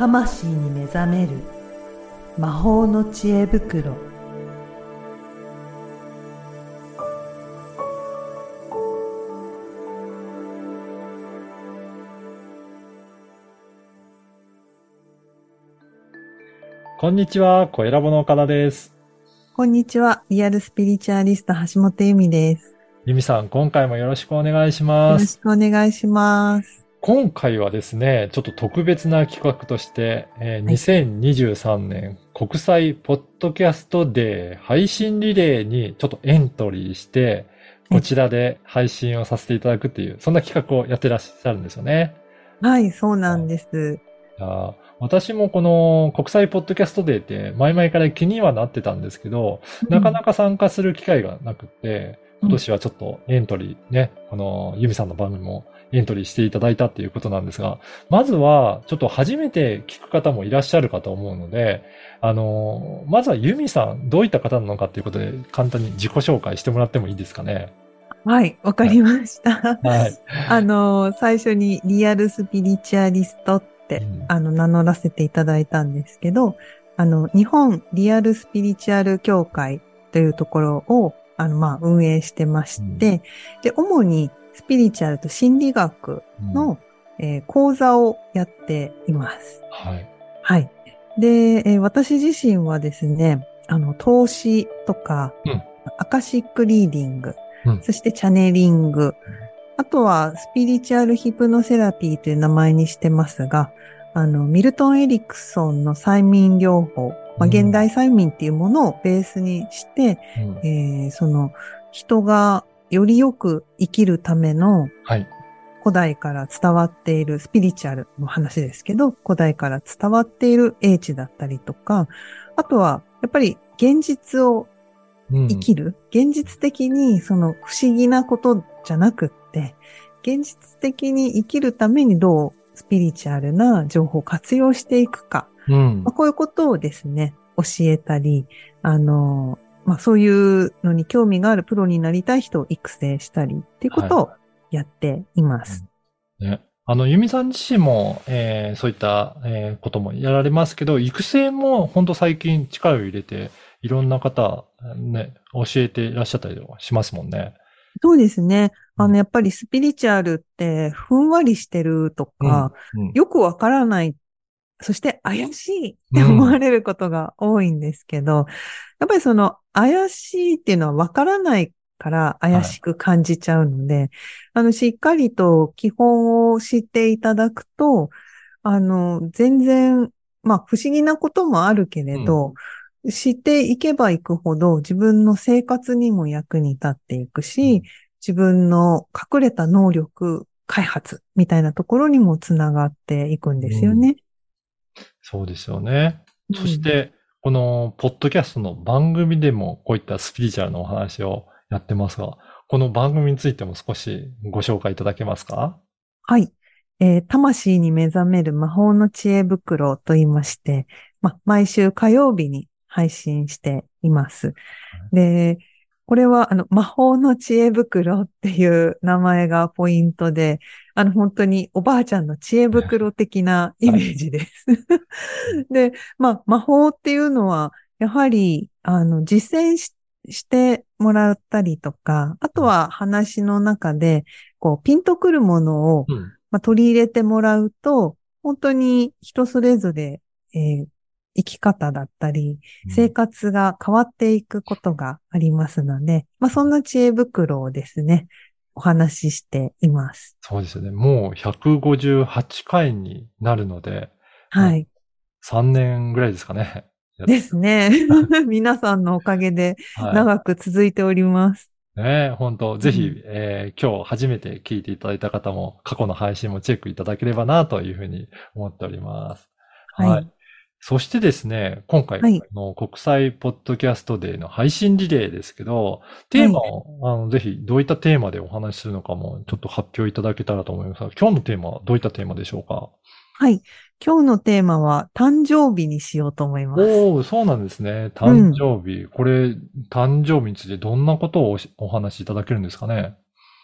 魂に目覚める魔法の知恵袋こんにちは、小ラボの岡田です。こんにちはリアルスピリチュアリスト橋本由美ですゆみさん、今回もよろしくお願いしよます。ろしくお願いします今回はですね、ちょっと特別な企画として、えーはい。2023年国際ポッドキャストデー配信リレーにちょっとエントリーして、こちらで配信をさせていただくっていう、そんな企画をやってらっしゃるんですよね。はいそうなんです。私もこの国際ポッドキャストデーって前々から気にはなってたんですけど、なかなか参加する機会がなくて、今年はちょっとエントリーね、このユミさんの番組もエントリーしていただいたっていうことなんですが、まずはちょっと初めて聞く方もいらっしゃるかと思うので、あの、まずはユミさん、どういった方なのかっていうことで簡単に自己紹介してもらってもいいですかね？はいわかりました、はい。あの最初にリアルスピリチュアリストってうんあの、名乗らせていただいたんですけど、あの、日本リアルスピリチュアル協会というところを、あの、まあ、運営してまして、で、主にスピリチュアルと心理学うんの、えー講座をやっています。はい。はい。で、えー私自身はですね、あの、投資とか、うんアカシックリーディング、うんそしてチャネリング、あとはスピリチュアルヒプノセラピーという名前にしてますが、あの、ミルトン・エリクソンの催眠療法、まあ、うん。現代催眠っていうものをベースにして、うん。えーその人がよりよく生きるためのはい。古代から伝わっているスピリチュアルの話ですけど、古代から伝わっている英知だったりとか、あとはやっぱり現実をうん。生きる、現実的にその不思議なことじゃなくって、現実的に生きるためにどうスピリチュアルな情報を活用していくか、うんまあ、こういうことをですね、教えたり、あの、まあそういうのに興味があるプロになりたい人を育成したりっていうことをやっています。ね。あの、ユミさん自身も、えーそういった、えーこともやられますけど、育成も本当最近力を入れて、いろんな方、ね、教えていらっしゃったりとかしますもんね。そうですね。あうんの、やっぱりスピリチュアルってふんわりしてるとか、うんよくわからない、そして怪しいって思われることが多いんですけど、やっぱりその怪しいっていうのはわからないから怪しく感じちゃうので、あの、しっかりと基本を知っていただくと、あの、全然、まあ、不思議なこともあるけれど、知っていけばいくほど自分の生活にも役に立っていくし、自分の隠れた能力開発みたいなところにもつながっていくんですよね。そうですよね。うんそして、この、ポッドキャストの番組でも、こういったスピリチュアルのお話をやってますが、この番組についても少しご紹介いただけますか？はい。えー魂に目覚める魔法の知恵袋と言いまして、ま、毎週火曜日に配信しています。で、これは、あの、魔法の知恵袋っていう名前がポイントで、あの、本当におばあちゃんの知恵袋的なイメージです。で、まあ、魔法っていうのは、やはり、あの、実践ししてもらったりとか、あとは話の中で、こう、ピンとくるものを、うん。まあ、取り入れてもらうと、本当に人それぞれ、えー生き方だったり、生活が変わっていくことがありますので、まあ、そんな知恵袋をですね、お話ししています。そうですよね。もう158回になるので、はい。3年ぐらいですかね。ですね。皆さんのおかげではい長く続いております。ねえ、本当ぜひ、うんえー今日初めて聞いていただいた方も、過去の配信もチェックいただければな、というふうに思っております。はいそしてですね、今回はいの国際ポッドキャストデーの配信リレーですけど、テーマを、あのぜひどういったテーマでお話しするのかもちょっと発表いただけたらと思いますが、今日のテーマはどういったテーマでしょうか？はい。今日のテーマは誕生日にしようと思います。おお、そうなんですね。誕生日。これ、誕生日についてどんなことをお話しいただけるんですかね？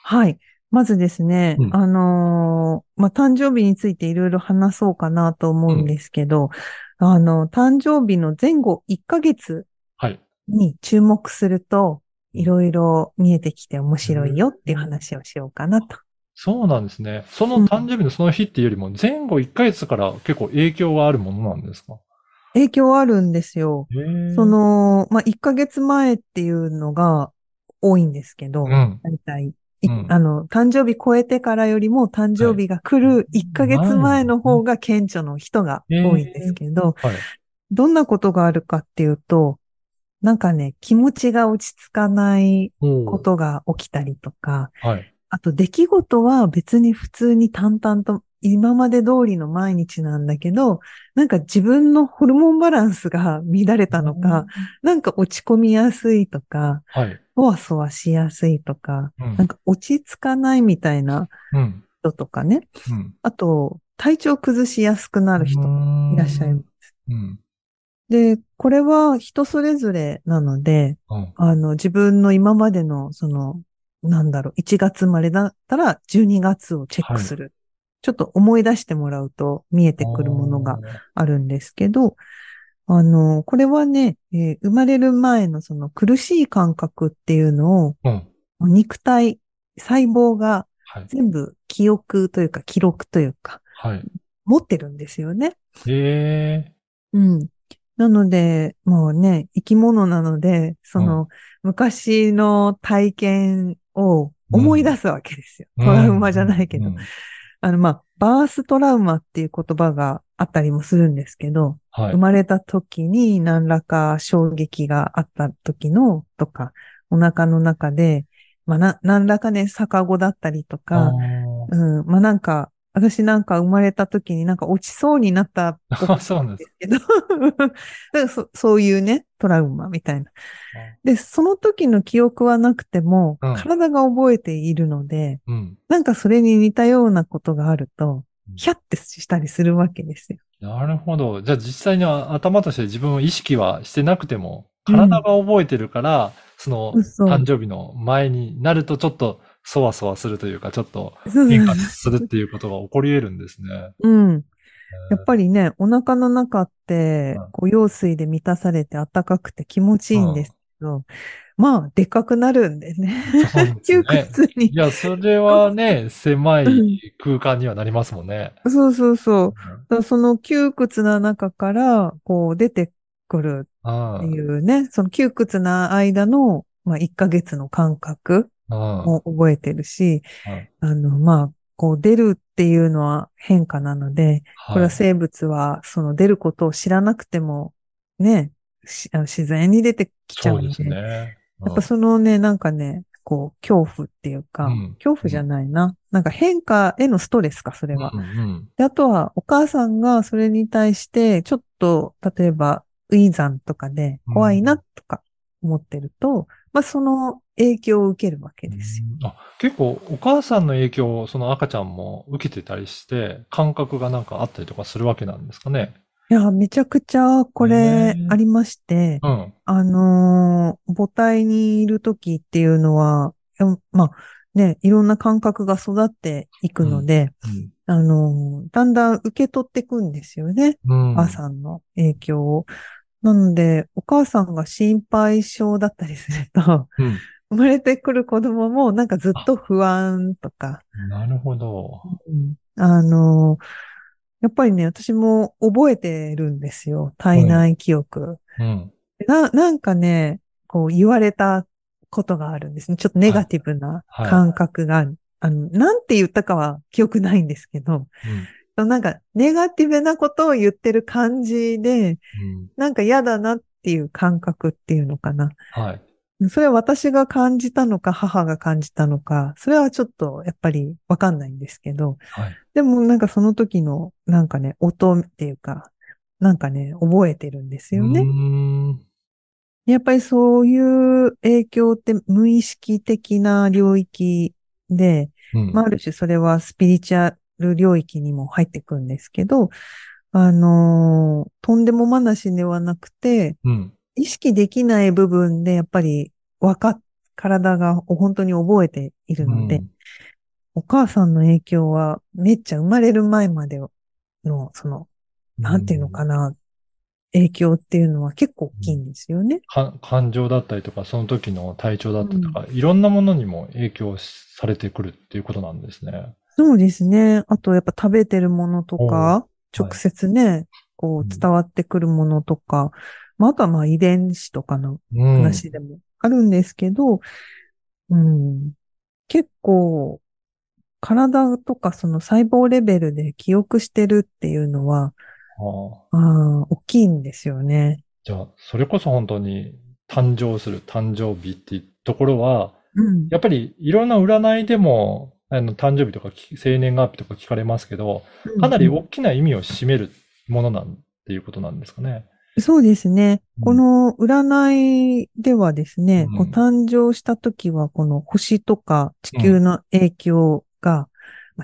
はい。まずですね、うんあのーまあ、誕生日についていろいろ話そうかなと思うんですけど、あの、誕生日の前後1ヶ月はい。に注目すると、いろいろ見えてきて面白いよっていう話をしようかなと。そうなんですね。その誕生日のその日っていうよりも、前後1ヶ月から結構影響があるものなんですか？影響あるんですよ。そ、の、まあ、1ヶ月前っていうのが多いんですけど、うん。大体、いうん。あの、誕生日超えてからよりも誕生日が来る1ヶ月前の方が顕著の人が多いんですけど、はい。どんなことがあるかっていうと、なんかね、気持ちが落ち着かないことが起きたりとか、はい。あと出来事は別に普通に淡々と今まで通りの毎日なんだけど、なんか自分のホルモンバランスが乱れたのか、なんか落ち込みやすいとか、はい。そわそわしやすいとか、うんなんか落ち着かないみたいなうん。人とかね。うん。あと、体調崩しやすくなる人もいらっしゃいます。うん。で、これは人それぞれなので、うん。あの、自分の今までの、その、なんだろう、1月生まれだったら12月をチェックする。ちょっと思い出してもらうと見えてくるものがあるんですけど、あの、これはね、えー生まれる前のその苦しい感覚っていうのを、うん。肉体、細胞がはい。全部記憶というか記録というか、はい。持ってるんですよね。ええうん。なので、もうね、生き物なので、その、昔の体験を思い出すわけですよ。トラウマじゃないけど。うんあの、まあ、バーストラウマっていう言葉があったりもするんですけど、はい生。まれた時に何らか衝撃があった時のとか、お腹の中で、まあ、な、何らかね、逆子だったりとあか、ーうん、まあ、なんか、私なんか生まれた時になんか落ちそうになった っそうなんです。けど、そそういうね、トラウマみたいな。で、その時の記憶はなくても、うん体が覚えているので、うん。なんかそれに似たようなことがあるとう、んヒャッてしたりするわけですよ。なるほど。じゃあ実際には頭として自分を意識はしてなくても、体が覚えてるから、そのそう誕生日の前になるとちょっとそわそわするというか、ちょっと変化するっていうことが起こり得るんですね。うん。やっぱりね、お腹の中ってうん、こう、羊水で満たされて暖かくて気持ちいいんですけど、まあ、でかくなるんでね。そうですね 窮屈にい。や、それはね、狭い空間にはなりますもんね。そうそうそう。その窮屈な中から、こう、出てくるあっていうね、その窮屈な間の、まあ、1ヶ月の感覚あ、も覚えてるし、はい。あの、まあ、こう出るっていうのは変化なので、これは生物はその出ることを知らなくても、ね、自然に出てきちゃうので、ですね。やっぱそのね、なんかね、こう、恐怖っていうか、うん。恐怖じゃないな。なんか変化へのストレスか、それは。うんうんであとは、お母さんがそれに対して、ちょっと、例えば、ウィザンとかで怖いなとか思ってると、まあ、その影響を受けるわけですよ。あ結構、お母さんの影響をその赤ちゃんも受けてたりして、感覚がなんかあったりとかするわけなんですかね？いや、めちゃくちゃこれねありまして、うん。あのー母体にいる時っていうのは、まあね、いろんな感覚が育っていくので、うんあのーだんだん受け取っていくんですよね。うん。お母さんの影響を。なので、お母さんが心配性だったりすると、うん。生まれてくる子供もなんかずっと不安とか、なるほど。うんあのーやっぱりね、私も覚えてるんですよ。体内記憶。うん。な、なんかね、こう言われたことがあるんですね。ちょっとネガティブなはい感覚がなんて言ったかは記憶ないんですけど、なんかネガティブなことを言ってる感じで、うん。なんか嫌だなっていう感覚っていうのかな。はい。それは私が感じたのか、母が感じたのか、それはちょっとやっぱりわかんないんですけど、はい。でもなんかその時のなんかね、音っていうか、なんかね、覚えてるんですよね。やっぱりそういう影響って無意識的な領域で、うん。まあ、ある種それはスピリチュアル領域にも入ってくるんですけど、あのーとんでも話ではなくて、うん。意識できない部分でやっぱりわかっ、体が本当に覚えているので、お母さんの影響はめっちゃ生まれる前までの、その、なんていうのかな、影響っていうのは結構大きいんですよね。か感情だったりとか、その時の体調だったりとか、いろんなものにも影響されてくるっていうことなんですね。そうですね。あとやっぱ食べてるものとか、直接ね、こう伝わってくるものとか、まあ、あとはまあ遺伝子とかの話でもあるんですけど、うん、結構体とかその細胞レベルで記憶してるっていうのは、ああ大きいんですよね。じゃあ、それこそ本当に誕生する誕生日っていうところは、うん、やっぱりいろんな占いでも、あの、誕生日とか生年月日とか聞かれますけど、かなり大きな意味を占めるものなんていうことなんですかね。そうですね。この占いではですね、うん、誕生した時はこの星とか地球の影響が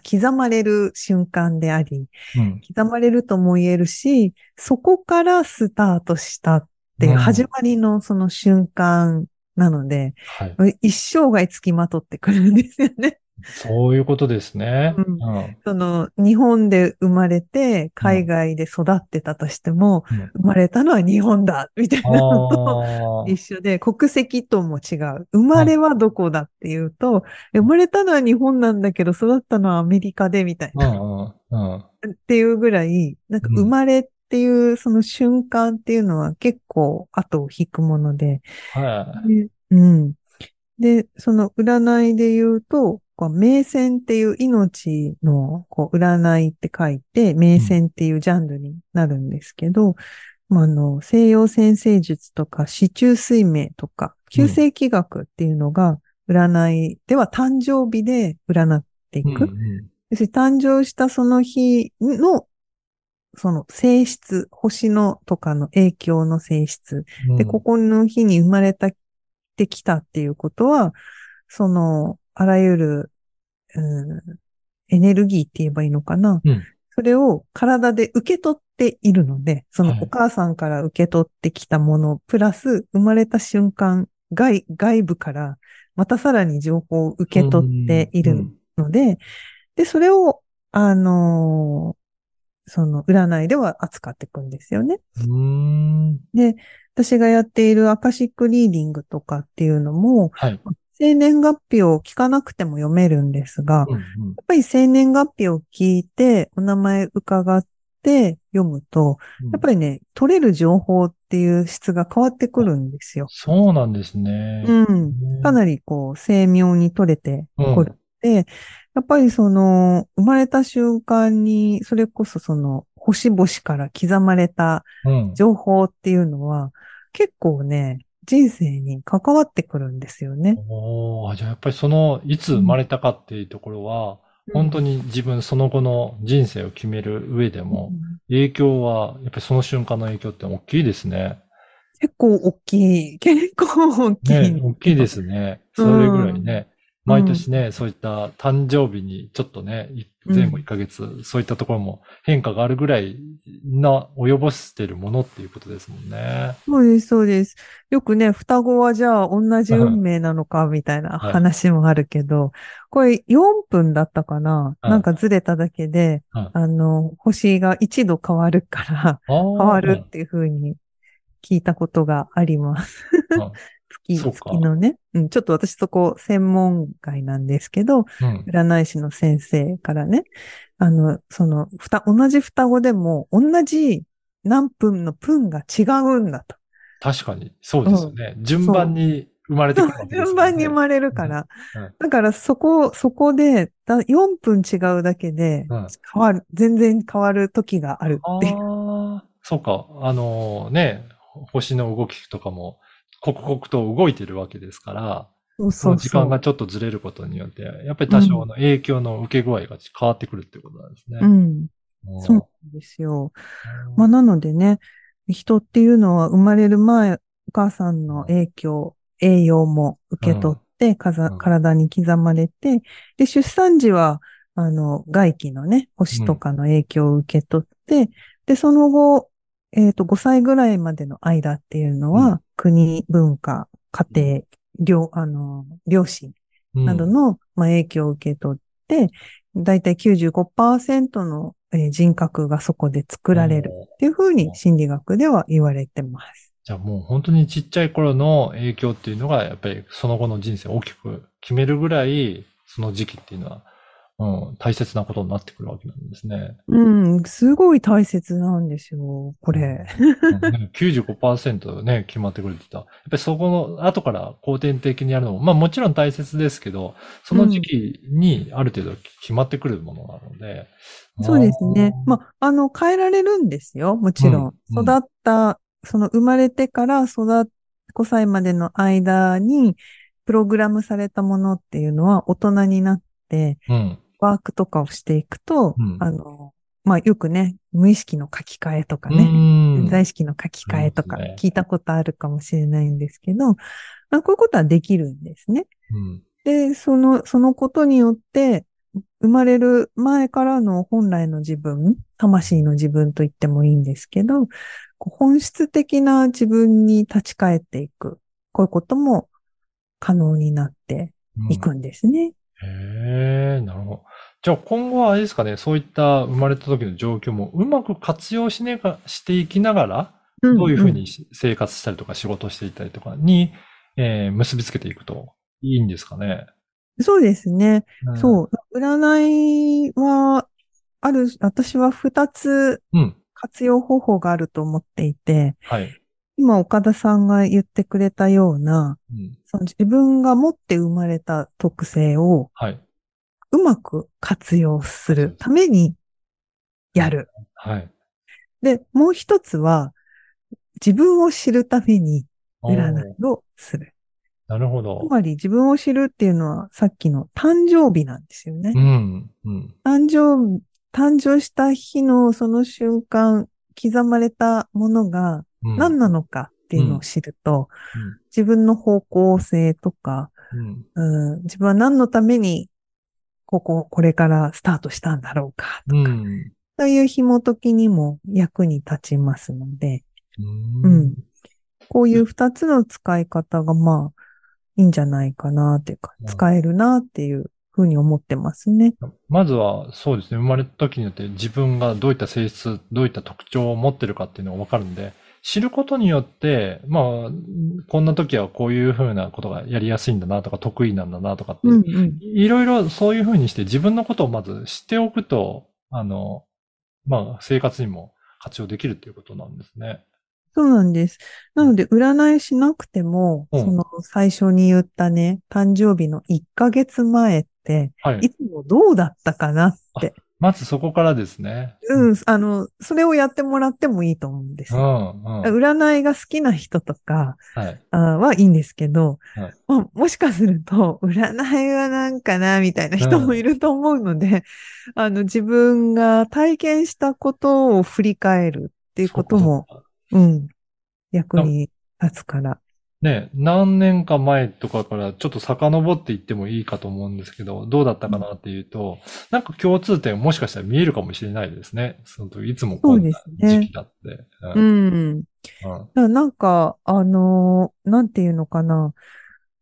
刻まれる瞬間であり、うん、刻まれるとも言えるし、そこからスタートしたっていう始まりのその瞬間なので、はい、一生涯つきまとってくるんですよね。そういうことですね。うんその、日本で生まれて、海外で育ってたとしても、うん、生まれたのは日本だ、みたいなのと一緒で、国籍とも違う。生まれはどこだっていうと、生まれたのは日本なんだけど、育ったのはアメリカで、みたいな。っていうぐらい、なんか生まれっていうその瞬間っていうのは結構後を引くもので。はい、うん。で、その占いで言うと、こう、名線っていう命の、こう、占いって書いて、名線っていうジャンルになるんですけど、うん、あの、西洋先生術とか、四柱推命とか、旧世紀学っていうのが、占いでは誕生日で占っていく。うんうん、誕生したその日の、その性質、星のとかの影響の性質。うん、で、ここの日に生まれた、てきたっていうことは、その、あらゆる、うん、エネルギーって言えばいいのかな？うん、それを体で受け取っているので、そのお母さんから受け取ってきたもの、はい、プラス生まれた瞬間、外、外部からまたさらに情報を受け取っているので、うん、で、それを、あのー、その占いでは扱っていくんですよね。で、私がやっているアカシックリーディングとかっていうのも、はい、生年月日を聞かなくても読めるんですが、うんうん、やっぱり生年月日を聞いて、お名前伺って読むと、うん、やっぱりね、取れる情報っていう質が変わってくるんですよ。そうなんですね。うん。かなりこう、精妙に取れてくる。で、うん、やっぱりその、生まれた瞬間に、それこそその、星々から刻まれた情報っていうのは、うん、結構ね、人生に関わってくるんですよね。おじゃあやっぱりその、いつ生まれたかっていうところは、うん、本当に自分その後の人生を決める上でも、影響は、やっぱりその瞬間の影響って大きいですね。結構大きい。結構大きい。ね、大きいですね。それぐらいね。毎年ね、うん、そういった誕生日にちょっとね、前後1ヶ月、うん、そういったところも変化があるぐらいな及ぼしてるものっていうことですもんね。そうです、そうです。よくね、双子はじゃあ同じ運命なのかみたいな話もあるけど、はい、これ4分だったかな、はい、なんかずれただけで、はい、あの、星が1度変わるから変わるっていうふうに聞いたことがあります。月、月のね、うん、ちょっと私そこ専門外なんですけど、うん、占い師の先生からね、あの、その、ふた、同じ双子でも、同じ何分の分が違うんだと。確かに、そうですよね。うん、順番に生まれてくるね。順番に生まれるから。うんうん、だからそこ、そこで、4分違うだけで、変わる、全然変わる時があるっていう。ああ、そうか。あのー、ね、星の動きとかも、刻々と動いてるわけですから、その時間がちょっとずれることによって、やっぱり多少の影響の受け具合が変わってくるってことなんですね。うん。そうなんですよ。まあ、なのでね、人っていうのは生まれる前、お母さんの影響、栄養も受け取って、うん、体に刻まれて、で、出産時は、あの、外気のね、星とかの影響を受け取って、で、その後、えっ、ー、と、5歳ぐらいまでの間っていうのは、うん、国、文化、家庭、両、あの、両親などの、まあ、影響を受け取って、だいたい95%のえー人格がそこで作られるっていうふうに心理学では言われてます。じゃあもう本当にちっちゃい頃の影響っていうのが、やっぱりその後の人生を大きく決めるぐらい、その時期っていうのは、うん、大切なことになってくるわけなんですね。うん、すごい大切なんですよ、これ。うんね95%ね、決まってくるってたら、やっぱりそこの後から後天的にやるのも、まあもちろん大切ですけど、その時期にある程度決まってくるものなので。そうですね。まあ、あの、変えられるんですよ、もちろん。うんうん育った、その生まれてから育っ、5歳までの間に、プログラムされたものっていうのは大人になって、あ、うん。ワークとかをしていくと、うんあの、まあ、よくね、無意識の書き換えとかうね、ん潜在意識の書き換えとか聞いたことあるかもしれないんですけど、まあ、こういうことはできるんですね。うん。で、その、そのことによって、生まれる前からの本来の自分、魂の自分と言ってもいいんですけど、本質的な自分に立ち返っていく。こういうことも可能になっていくんですね。へえ、なるほど。じゃあ今後はあれですかね、そういった生まれた時の状況もうまく活用しねが、していきながら、んどういうふうにし生活したりとか仕事していったりとかに、えー結びつけていくといいんですかね？そうですね。うんそう。占いは、ある、私は二つうん。活用方法があると思っていて、はい。今岡田さんが言ってくれたような、うん。その自分が持って生まれた特性をはい。うまく活用するためにやる。はい。で、もう一つは、自分を知るために占いをする。なるほどつ。まり自分を知るっていうのはさっきの誕生日なんですよねう。ん。うん。誕生、誕生した日のその瞬間、刻まれたものがうん。何なのかっていうのを知ると、自分の方向性とか、うん。うん、自分は何のために、ここ、これからスタートしたんだろうかとか、うん。そういう紐解きにも役に立ちますので、ううん。こういう二つの使い方がまあ、いいんじゃないかなっていうかう、ん使えるなっていうふうに思ってますね。まずは、そうですね、生まれた時によって自分がどういった性質、どういった特徴を持ってるかっていうのがわかるんで、知ることによって、まあ、こんな時はこういうふうなことがやりやすいんだなとか、得意なんだなとかって、うんうん。いろいろそういうふうにして自分のことをまず知っておくと、あの、まあ、生活にも活用できるっていうことなんですね。そうなんです。なので、占いしなくても、うんその最初に言ったね、誕生日の1ヶ月前って、はいい。つもどうだったかなって。まずそこからですね。うん、あの、それをやってもらってもいいと思うんですうよ。ん、うん。占いが好きな人とかははいいんですけど、はいまあもしかすると、占いはなんかな、みたいな人もいると思うので、あの、自分が体験したことを振り返るっていうことも、そうかうん、役に立つから。ね、何年か前とかからちょっと遡っていってもいいかと思うんですけど、どうだったかなっていうと、なんか共通点もしかしたら見えるかもしれないですね。その時いつもこんなそうですね時期だって。ううんん。だからなんか、あのーなんていうのかな。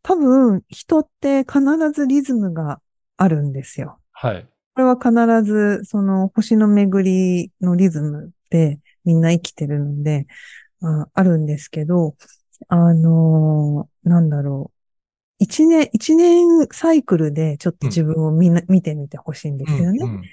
多分、人って必ずリズムがあるんですよ。はい。これは必ず、その星の巡りのリズムでみんな生きてるので、ああるんですけど、あのーなんだろう。一年、一年サイクルでちょっと自分をみんな、見てみてほしいんですよね。うんうん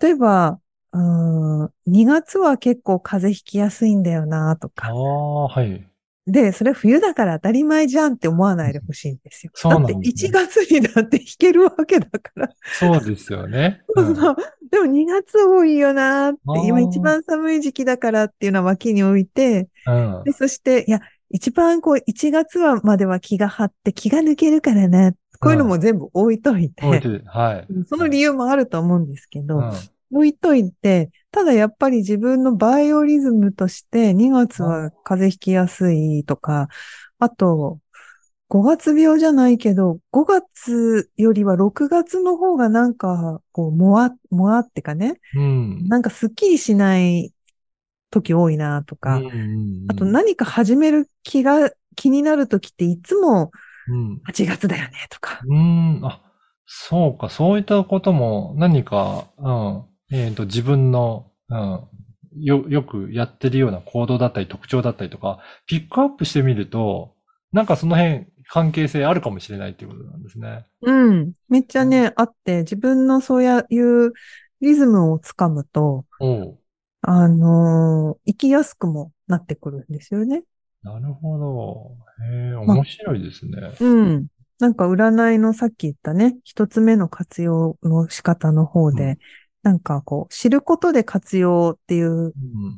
例えば、うーん、2月は結構風邪ひきやすいんだよなとあか。あ、はい。で、それ冬だから当たり前じゃんって思わないでほしいんですよ。そうなんだってですね1月にだって弾けるわけだから。そうですよね。そうそうでも2月多いよなーって今一番寒い時期だからっていうのは脇に置いて、うん。で、そして、いや、一番こう1月はまでは気が張って気が抜けるからな。こういうのも全部置いといて、置いてはい。その理由もあると思うんですけど、うん置いといて、ただやっぱり自分のバイオリズムとして2月は風邪ひきやすいとか、あと、5月病じゃないけど、5月よりは6月の方がなんか、こう、もわ、もわってかね、うん。なんかスッキリしない時多いなとか、うんうんうんあと何か始める気が、気になる時っていつもうん。8月だよねとか、うん。あ、そうか、そういったことも何か、うん、えっ、と、自分の、うん、よ、よくやってるような行動だったり特徴だったりとか、ピックアップしてみると、なんかその辺関係性あるかもしれないっていうことなんですね。うん。めっちゃね、あって、自分のそういうリズムをつかむと、あのー、生きやすくもなってくるんですよね。なるほど。へえ、面白いですね、まうん。なんか占いのさっき言ったね、一つ目の活用の仕方の方で、うん、なんかこう、知ることで活用っていう、うん、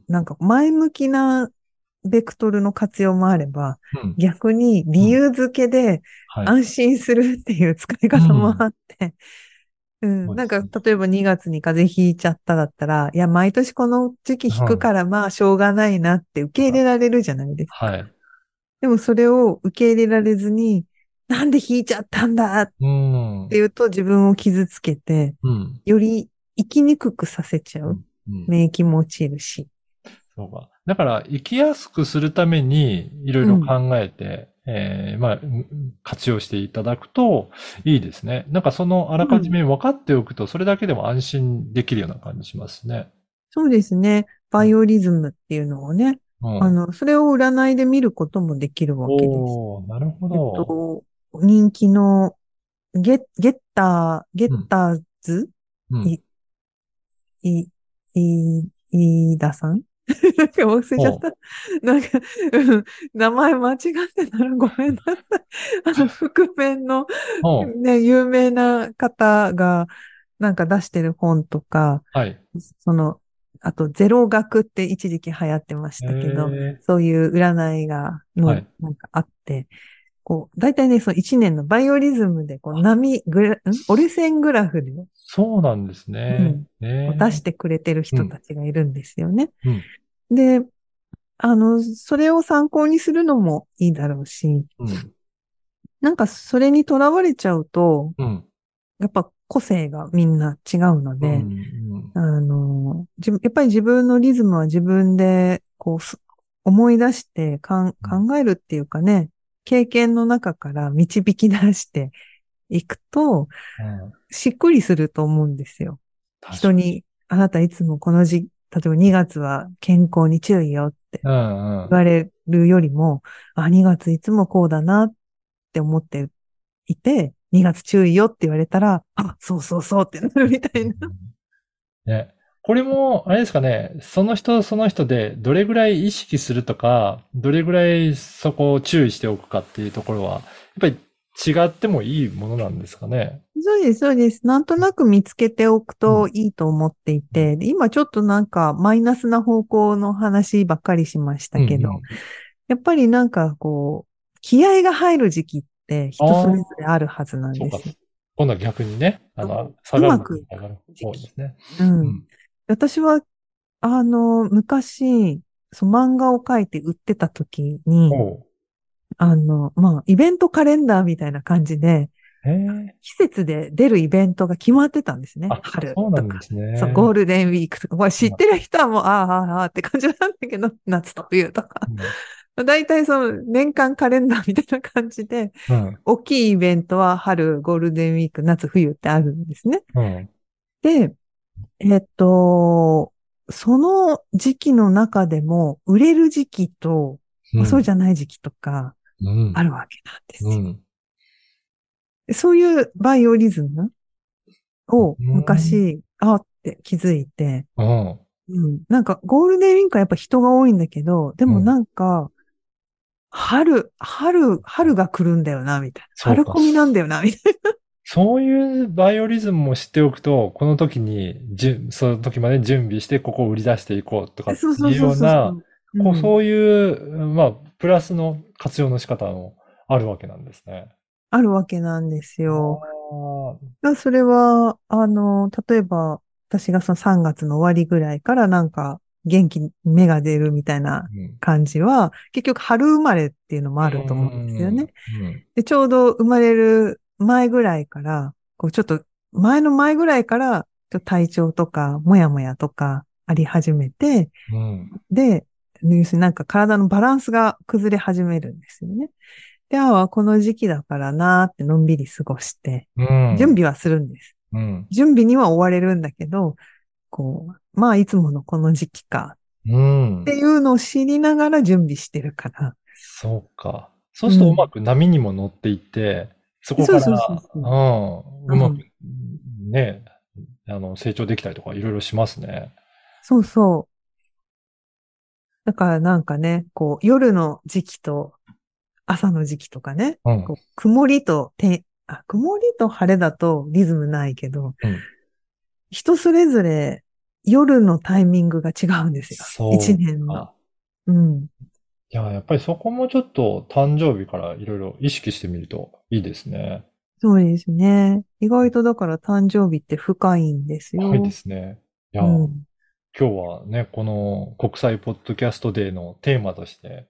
なんか前向きなベクトルの活用もあれば、うん、逆に理由付けで安心するっていう使い方もあって、うん、なんか、例えば2月に風邪ひいちゃっただったら、いや、毎年この時期引くから、まあ、しょうがないなって受け入れられるじゃないですか。はい。でも、それを受け入れられずに、なんで引いちゃったんだって言うと、自分を傷つけて、うん、より生きにくくさせちゃう。うん、免疫も落ちるし。そうか。だから、生きやすくするために、いろいろ考えて、えー、まあ、活用していただくといいですね。なんかそのあらかじめ分かっておくと、それだけでも安心できるような感じしますね。そうですね。バイオリズムっていうのをね、うん、あの、それを占いで見ることもできるわけです。おなるほど。えっと、人気のゲゲッター、ゲッターズ、うん、い、い、い、いださん？なんか忘れちゃった。なんか、うん、名前間違ってたらごめんなさい。あの、覆面の、ね、有名な方が、なんか出してる本とか、はい。その、あと、ゼロ学って一時期流行ってましたけど、そういう占いが、の、なんかあって、はい、こう、大体ね、その1年のバイオリズムで、こう、波、グラ、ん？折れ線グラフで。そうなんですね。うん、出してくれてる人たちがいるんですよね。うん、で、あの、それを参考にするのもいいだろうし、うん、なんかそれにとらわれちゃうと、うん、やっぱ個性がみんな違うので、うんうん、あの、やっぱり自分のリズムは自分で、こう、思い出して考えるっていうかね、経験の中から導き出していくと、うん、しっくりすると思うんですよ。人に、あなたいつもこの時、例えば2月は健康に注意よって言われるよりも、うんうん、あ、2月いつもこうだなって思っていて、2月注意よって言われたら、あ、そうそうそうってなるみたいな。ね。これも、あれですかね、その人その人でどれぐらい意識するとか、どれぐらいそこを注意しておくかっていうところは、やっぱり違ってもいいものなんですかね。そうです、そうです。なんとなく見つけておくといいと思っていて、うん、今ちょっとなんかマイナスな方向の話ばっかりしましたけど、うんうん、やっぱりなんかこう、気合が入る時期って人それぞれあるはずなんです。今度は逆にね、あの、下がる。うまく。下がる方ですね。うん。私は、あの、昔、そ漫画を描いて売ってた時に、あの、まあ、イベントカレンダーみたいな感じで、季節で出るイベントが決まってたんですね。春とか。そう、ね、ゴールデンウィークとか。これ知ってる人はもう、ああ、ああ、って感じなんだけど、夏と冬とか。うん、大体その年間カレンダーみたいな感じで、うん、大きいイベントは春、ゴールデンウィーク、夏、冬ってあるんですね。うん、で、えっと、その時期の中でも、売れる時期と、うん、そうじゃない時期とか、あるわけなんですよ、うん。そういうバイオリズムを昔、あって気づいて、うん、なんかゴールデンウィークはやっぱ人が多いんだけど、でもなんか、春、春、春が来るんだよな、みたいな。春コミなんだよな、みたいな。そういうバイオリズムも知っておくと、この時に、じゅその時まで準備して、ここを売り出していこうとかっていうような、そういう、まあ、プラスの活用の仕方もあるわけなんですね。あるわけなんですよ。それは、あの、例えば、私がその3月の終わりぐらいからなんか、元気に芽が出るみたいな感じは、うん、結局春生まれっていうのもあると思うんですよね。うんうん、でちょうど生まれる前ぐらいから、こうちょっと、前の前ぐらいから、体調とか、もやもやとかあり始めて、うん、で、要するになんか体のバランスが崩れ始めるんですよね。で、ああ、この時期だからなーってのんびり過ごして、うん。準備はするんです。うん。準備には追われるんだけど、こう、まあいつものこの時期かうんって。いうのを知りながら準備してるから。そうか。そうするとうまく波にも乗っていって、そこから、そうそうそうそううん、うまくうん、ね、あの、成長できたりとかいろいろしますね。そうそう。だからなんかね、こう夜の時期と朝の時期とかね、うん。こう曇りとて、あ、曇りと晴れだとリズムないけど、うん人それぞれ夜のタイミングが違うんですよ。一年の。か。うん。いや、やっぱりそこもちょっと誕生日からいろいろ意識してみるといいですね。そうですね。意外とだから誕生日って深いんですよ。はいですね。いや、うん。今日はね、この国際ポッドキャストデーのテーマとして、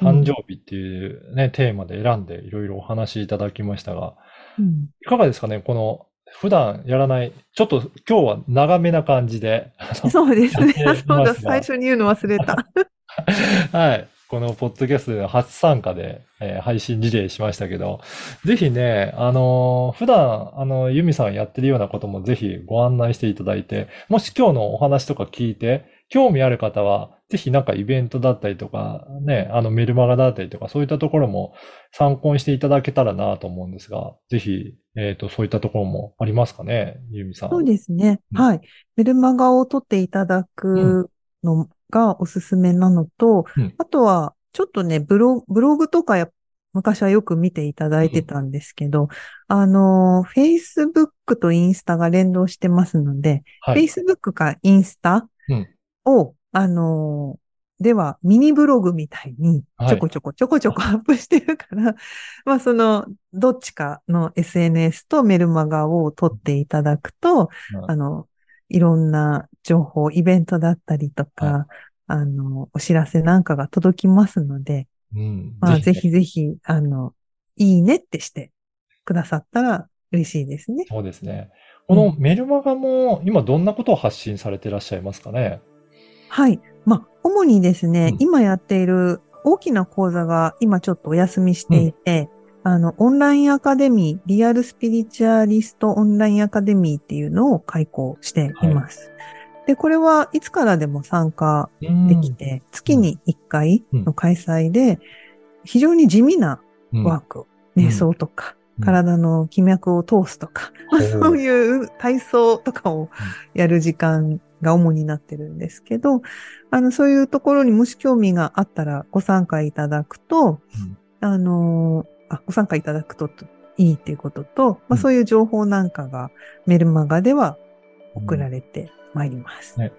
誕生日っていうね、テーマで選んでいろいろお話しいただきましたが、うん。いかがですかねこの、普段やらない、ちょっと今日は長めな感じで、そうですね。そうだ、最初に言うの忘れた。はい。このポッドキャストでの初参加で、えー配信リレーしましたけど、ぜひね、あのー普段、あの、ユミさんやってるようなこともぜひご案内していただいて、もし今日のお話とか聞いて、興味ある方は、ぜひなんかイベントだったりとか、ね、あのメルマガだったりとか、そういったところも参考にしていただけたらなと思うんですが、ぜひ、えっと、そういったところもありますかね、ユミさん。そうですね。うんはい。メルマガを取っていただくのがおすすめなのと、うん。あとは、ちょっとね、ブロブログとかや、昔はよく見ていただいてたんですけど、あの、Facebook とインスタが連動してますので、はい。Facebook かインスタうん。を、あのーでは、ミニブログみたいにはい。ちょこちょこちょこちょこアップしてるから、まあその、どっちかの SNS とメルマガを取っていただくと、うん。あの、いろんな情報、イベントだったりとか、はあの、お知らせなんかが届きますので、うん。まあぜねひぜひ、あの、いいねってしてくださったら嬉しいですね。そうですね。このメルマガも今どんなことを発信されていらっしゃいますかね？はい。まあ、主にですね、うん今やっている大きな講座が今ちょっとお休みしていて、あの、オンラインアカデミー、リアルスピリチュアリストオンラインアカデミーっていうのを開講しています。で、これはいつからでも参加できて、月に1回の開催で、非常に地味なうん。ワーク、瞑想とか、うん。体の気脈を通すとか、まあおーそういう体操とかをやる時間が主になってるんですけど、あの、そういうところにもし興味があったらご参加いただくと、あのーあ、ご参加いただくといいっていうことと、まあ、うんそういう情報なんかがメルマガでは送られてまいります。ね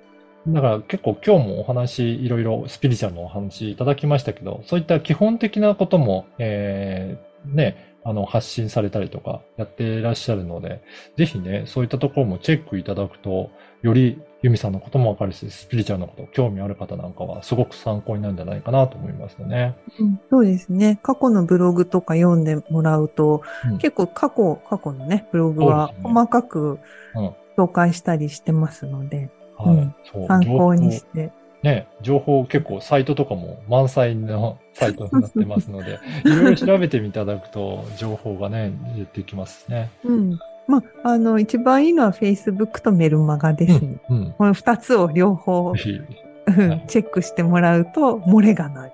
だから結構今日もお話、いろいろスピリチュアルのお話いただきましたけど、そういった基本的なことも、えーね、あの、発信されたりとかやっていらっしゃるので、ぜひね、そういったところもチェックいただくと、よりユミさんのこともわかるし、スピリチュアルのこと、興味ある方なんかはすごく参考になるんじゃないかなと思いますよね。うんそうですね。過去のブログとか読んでもらうと、うん結構過去、過去のね、ブログは細かくうん紹介したりしてますので、はい。うんそう参考にして。ね、情報結構サイトとかも満載のサイトになってますので、いろいろ調べてみていただくと情報がね、出てきますね。うん。まあ、あの、一番いいのは Facebook とメルマガですね。うん。この二つを両方チェックしてもらうと漏れがない。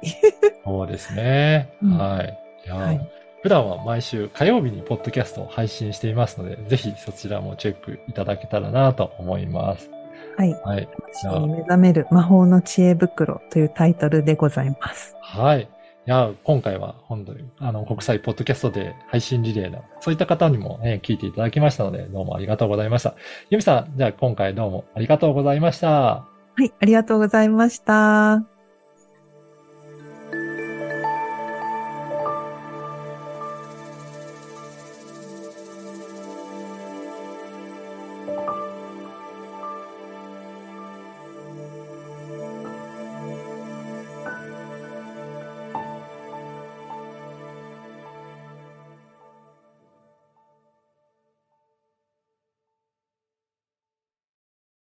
そうですね。うんはい。いや、はい普段は毎週火曜日にポッドキャストを配信していますので、ぜひそちらもチェックいただけたらなと思います。はい。はい。目覚める魔法の知恵袋というタイトルでございます。はい。いや、今回は本当に、あの、国際ポッドキャストで配信リレーの、そういった方にも、ね、聞いていただきましたので、どうもありがとうございました。ゆみさん、じゃあ今回どうもありがとうございました。はい。ありがとうございました。